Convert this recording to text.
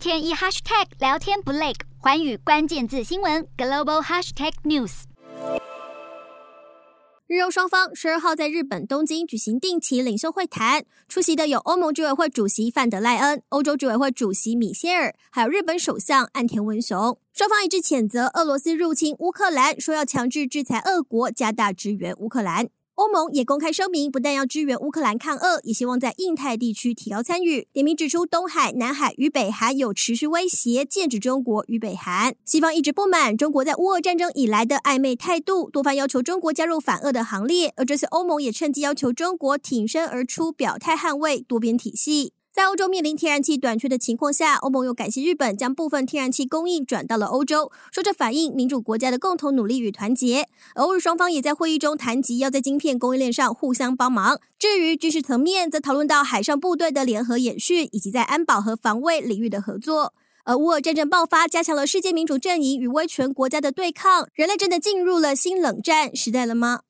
天一 hashtag 聊天不累，寰宇关键字新闻 global hashtag news。日欧双方十二号在日本东京举行定期领袖会谈，出席的有欧盟执委会主席范德赖恩、欧洲执委会主席米歇尔，还有日本首相岸田文雄。双方一致谴责俄罗斯入侵乌克兰，说要强制制裁俄国，加大支援乌克兰。欧盟也公开声明，不但要支援乌克兰抗俄，也希望在印太地区提高参与。点名指出，东海、南海与北韩有持续威胁，剑指中国与北韩。西方一直不满中国在乌俄战争以来的暧昧态度，多番要求中国加入反俄的行列。而这次欧盟也趁机要求中国挺身而出，表态捍卫多边体系。在欧洲面临天然气短缺的情况下，欧盟又感谢日本将部分天然气供应转到了欧洲，说这反映民主国家的共同努力与团结。欧日双方也在会议中谈及要在晶片供应链上互相帮忙。至于军事层面，则讨论到海上部队的联合演训，以及在安保和防卫领域的合作。而乌俄战争爆发，加强了世界民主阵营与威权国家的对抗。人类真的进入了新冷战时代了吗？